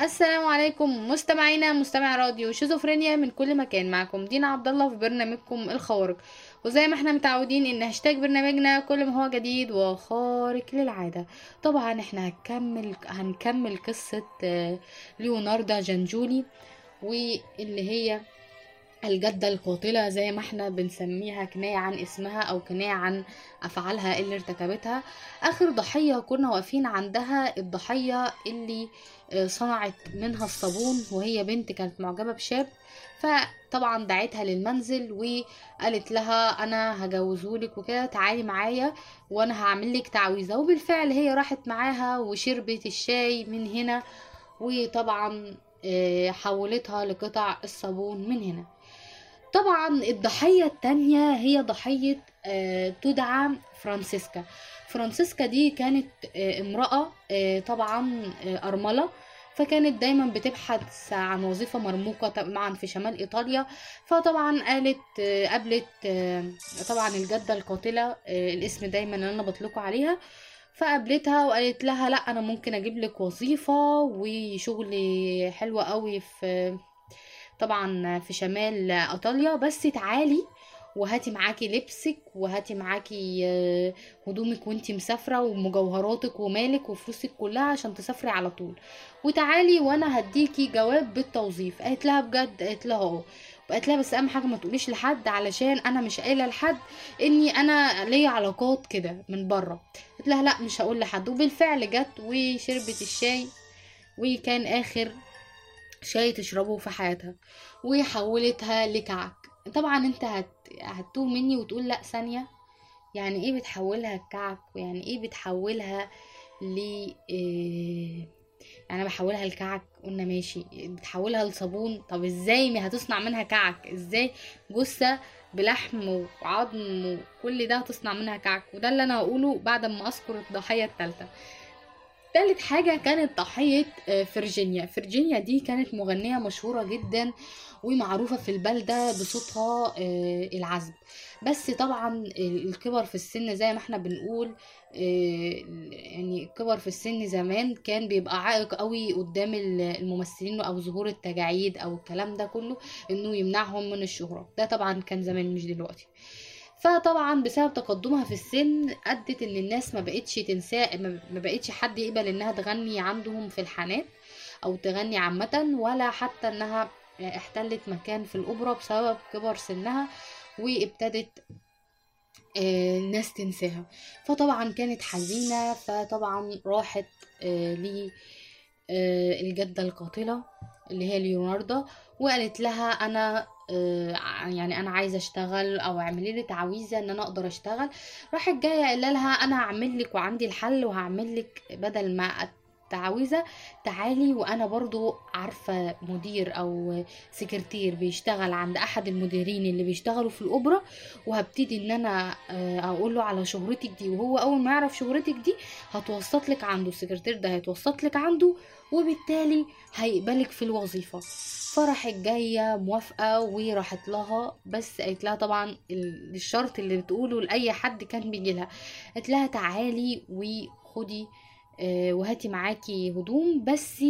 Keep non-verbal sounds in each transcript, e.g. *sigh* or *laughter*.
السلام عليكم مستمعينا مستمع راديو شيزوفرينيا من كل مكان معكم دينا عبد الله في برنامجكم الخوارق. وزي ما إحنا متعودين إن هاشتاج برنامجنا كل ما هو جديد وخارق للعادة. طبعا إحنا هنكمل هنكمل قصة آه، ليوناردا جانجولي واللي هي الجدة القاتلة زي ما إحنا بنسميها كناية عن اسمها أو كناية عن أفعالها اللي ارتكبتها. آخر ضحية كنا واقفين عندها الضحية اللي آه، صنعت منها الصابون وهي بنت كانت معجبة بشاب. فطبعا دعتها للمنزل وقالت لها أنا هجوزهولك وكده تعالي معايا وأنا هعمل لك تعويذة. وبالفعل هي راحت معاها وشربت الشاي من هنا. وطبعا حولتها لقطع الصابون من هنا. طبعا الضحية التانية هي ضحية آه، تدعى فرانسيسكا. فرانسيسكا دي كانت آه، امرأة آه، طبعا آه، أرملة. فكانت دايما بتبحث عن وظيفة مرموقة طبعا في شمال إيطاليا. فطبعا قالت آه، قابلت آه، طبعا الجدة القاتلة آه، الاسم دايما اللي أنا بطلقه عليها. فقابلتها وقالت لها لا أنا ممكن أجيب لك وظيفة وشغل حلو قوي في طبعا في شمال إيطاليا بس تعالي وهاتي معاكي لبسك وهاتي معاكي آه، هدومك وانتي مسافرة ومجوهراتك ومالك وفلوسك كلها عشان تسافري على طول. وتعالي وأنا هديكي جواب بالتوظيف. قالت لها بجد قالت لها آه. وقالت لها بس أهم حاجة ما تقوليش لحد علشان أنا مش قايلة لحد إني أنا ليا علاقات كده من بره. قلت لها لا مش هقول لحد. وبالفعل جت وشربت الشاي وكان آخر شاي تشربه في حياتها. وحولتها لكعك. طبعا أنت هت... هتوه مني وتقول لا ثانية. يعني إيه بتحولها لكعك؟ ويعني إيه بتحولها ل إيه... يعني بحولها لكعك قلنا ماشي. بتحولها لصابون. طب إزاي؟ هتصنع منها كعك. إزاي؟ جثة بلحم وعظم وكل ده تصنع منها كعك. وده اللي أنا هقوله بعد ما اذكر الضحية الثالثة تالت حاجة كانت ضحية آه، فرجينيا فرجينيا دي كانت مغنية مشهورة جدا ومعروفة في البلدة بصوتها آه، العذب. بس طبعا الكبر في السن زي ما إحنا بنقول آه، يعني الكبر في السن زمان كان بيبقى عائق قوي قدام ال- الممثلين أو ظهور التجاعيد أو الكلام ده كله إنه يمنعهم من الشهرة. ده طبعا كان زمان مش دلوقتي. فطبعا بسبب تقدمها في السن أدت إن الناس ما بقتش تنسى ما بقتش حد يقبل إنها تغني عندهم في الحانات أو تغني عامة ولا حتى إنها احتلت مكان في الأوبرا بسبب كبر سنها وابتدت آه، الناس تنساها. فطبعا كانت حزينة فطبعا راحت آه، ل آه، الجدة القاتلة اللي هي ليوناردا وقالت لها أنا يعني أنا عايزة أشتغل أو اعملي لي تعويذة إن أنا أقدر أشتغل راحت جاية قايلة لها أنا هعمل لك وعندي الحل وهعمل لك بدل ما التعويذه تعالي وأنا برضو عارفة مدير أو سكرتير بيشتغل عند أحد المديرين اللي بيشتغلوا في الأوبرا وهبتدي إن أنا آه، أقول له على شهرتك دي وهو أول ما يعرف شهرتك دي هتوسط لك عنده السكرتير ده هيتوسط لك عنده وبالتالي هيقبلك في الوظيفة. فراحت جاية موافقة وراحت لها بس قالت لها طبعا ال- الشرط اللي بتقوله لأي حد كان بيجي لها قالت لها تعالي وخدي وهاتي معاكي هدوم بس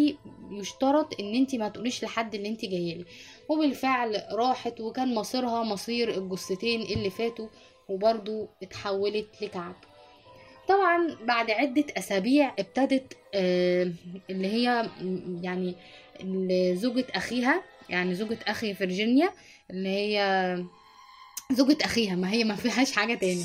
يشترط إن انت ما تقوليش لحد اللي انت جايلي وبالفعل راحت وكان مصيرها مصير الجثتين اللي فاتوا وبرضو اتحولت لكعب. طبعا بعد عدة أسابيع ابتدت آه، اللي هي يعني زوجة أخيها يعني زوجة أخي فرجينيا اللي هي زوجة أخيها ما هي ما فيهاش حاجة تاني.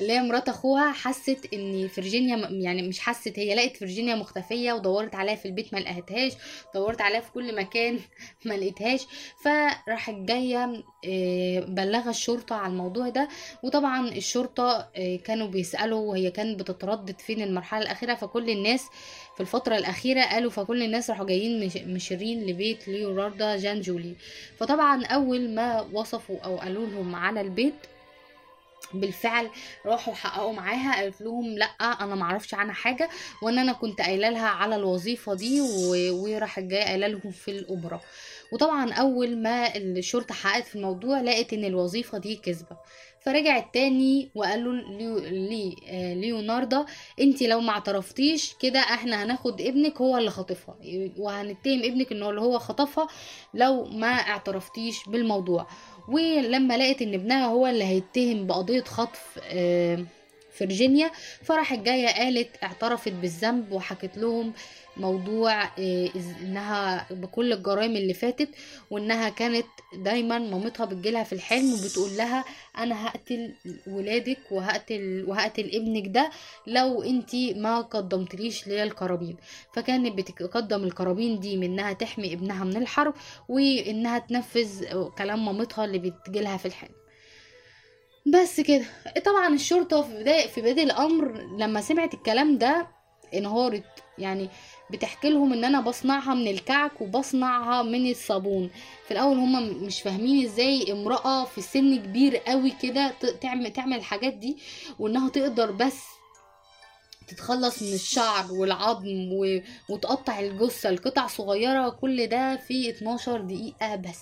اللي هي مرات أخوها حست إن فرجينيا م- يعني مش حست هي لقت فرجينيا مختفية ودورت عليها في البيت ما لقيتهاش دورت عليها في كل مكان *laughs* ما لقيتهاش. فراحت جاية آه، بلغة الشرطة على الموضوع ده. وطبعا الشرطة آه، كانوا بيسألوا هي كانت بتتردد فين المرحلة الأخيرة. فكل الناس في الفترة الأخيرة قالوا فكل الناس راحوا جايين مش- مشيرين لبيت ليوناردا جان جولي. فطبعا أول ما وصفوا أو قالوا لهم على البيت بالفعل راحوا حققوا معاها قالت لهم لأ أنا معرفش عنها حاجة وإن أنا كنت قايلة لها على الوظيفة دي وراحت جاية قايلة لهم في الأوبرا. وطبعا أول ما الشرطة حققت في الموضوع لقت إن الوظيفة دي كذبة. فرجع التاني وقال له ليو لي ليوناردا انت لو ما اعترفتيش كده إحنا هناخد ابنك هو اللي خاطفها. وهنتهم ابنك انه اللي هو خطفها لو ما اعترفتيش بالموضوع. ولما لقت إن ابنها هو اللي هيتهم بقضية خطف آه، فيرجينيا فراحت جاية قالت اعترفت بالذنب وحكت لهم موضوع آه، إنها بكل الجرائم اللي فاتت وإنها كانت دايما مامتها بتجيلها في الحلم وبتقول لها أنا هقتل ولادك وهقتل وهقتل ابنك ده لو انتي ما قدمتليش ليا القرابين فكانت بتقدم القرابين دي من انها تحمي ابنها من الحرب وإنها تنفذ كلام مامتها اللي بتجيلها في الحلم. بس كده. طبعا الشرطة في بداية في بداية الأمر لما سمعت الكلام ده انهارت. يعني بتحكي لهم إن أنا بصنعها من الكعك وبصنعها من الصابون. في الأول هم مش فاهمين إزاي امرأة في سن كبير قوي كده تعمل تعمل الحاجات دي وإنها تقدر بس تتخلص من الشعر والعظم. وتقطع الجثة. لقطع صغيرة كل ده في 12 دقيقة بس.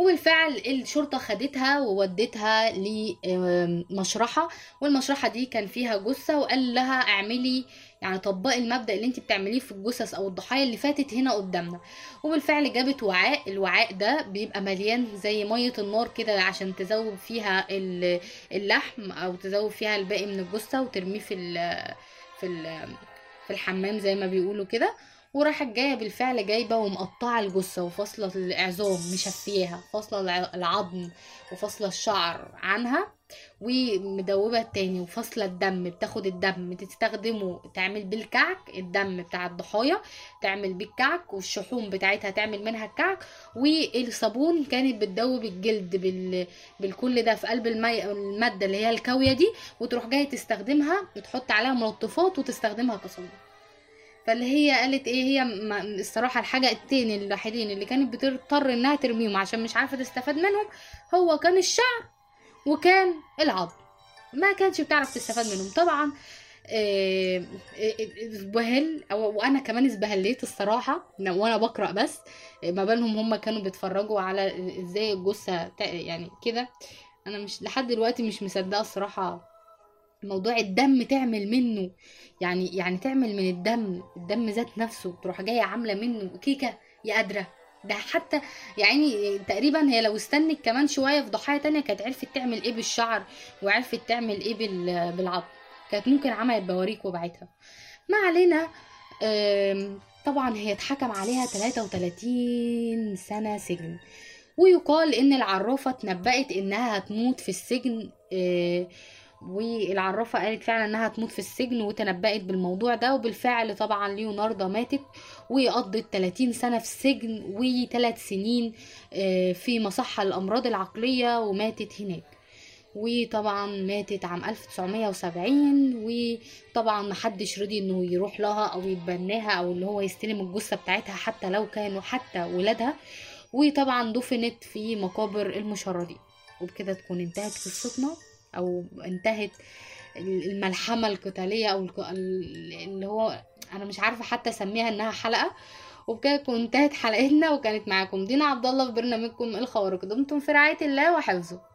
وبالفعل الشرطة خدتها وودتها لمشرحة والمشرحة دي كان فيها جثة وقال لها اعملي يعني طبقي المبدأ اللي انت بتعمليه في الجثث أو الضحايا اللي فاتت هنا قدامنا. وبالفعل جابت وعاء الوعاء ده بيبقى مليان زي مية النار كده عشان تذوب فيها ال- اللحم أو تذوب فيها الباقي من الجثة وترميه في في في الحمام زي ما بيقولوا كده. وراحت جاية بالفعل جايبة ومقطعة الجثة وفاصلة العظام مشفياها فاصلة الع- العظم وفاصلة الشعر عنها ومدوبة التاني وفاصلة الدم بتاخد الدم تستخدمه تعمل بيه الكعك الدم بتاع الضحايا تعمل بيه الكعك والشحوم بتاعتها تعمل منها الكعك والصابون كانت بتدوب الجلد بال... بالكل ده في قلب المي... المادة اللي هي الكاوية دي وتروح جاية تستخدمها وتحط عليها ملطفات وتستخدمها كصابون. فاللي هي قالت إيه هي الصراحة الحاجة التاني الوحيدين اللي كانت بتضطر إنها ترميهم عشان مش عارفة تستفاد منهم هو كان الشعر وكان العظم. ما كانتش بتعرف تستفاد منهم. طبعا آه، آه، ازبهل أو وأنا كمان ازبهليت الصراحة وأنا بقرأ بس ما بالهم هم كانوا بيتفرجوا على إزاي الجثة يعني كده. أنا مش لحد دلوقتي مش مصدقة الصراحة موضوع الدم تعمل منه يعني يعني تعمل من الدم الدم ذات نفسه تروح جاية عاملة منه كيكة يا قادرة. ده حتى يعني تقريبا هي لو استنت كمان شوية في ضحايا تانية كانت عرفت تعمل إيه بالشعر وعرفت تعمل إيه بال- بالعظم كانت ممكن عملت بواريك وبعتها. ما علينا طبعا هي اتحكم عليها 33 سنة سجن. ويقال إن العرافة اتنبأت إنها هتموت في السجن آه، والعرافة قالت فعلا إنها هتموت في السجن وتنبأت بالموضوع ده وبالفعل طبعا ليوناردو ماتت وقضت 30 سنة في السجن وثلاث سنين آه، في مصحة الأمراض العقلية وماتت هناك. وطبعا ماتت عام 1970 وطبعا محدش رضي إنه يروح لها أو يتبناها أو اللي هو يستلم الجثة بتاعتها حتى لو كانوا حتى ولادها. وطبعا دفنت في مقابر المشردين. وبكده تكون انتهت قصتنا. أو انتهت الملحمة القتالية أو اللي هو أنا مش عارفة حتى أسميها إنها حلقة. وبكده تكون انتهت حلقتنا وكانت معاكم دينا عبد الله في برنامجكم الخوارق دمتم في رعاية الله وحفظه.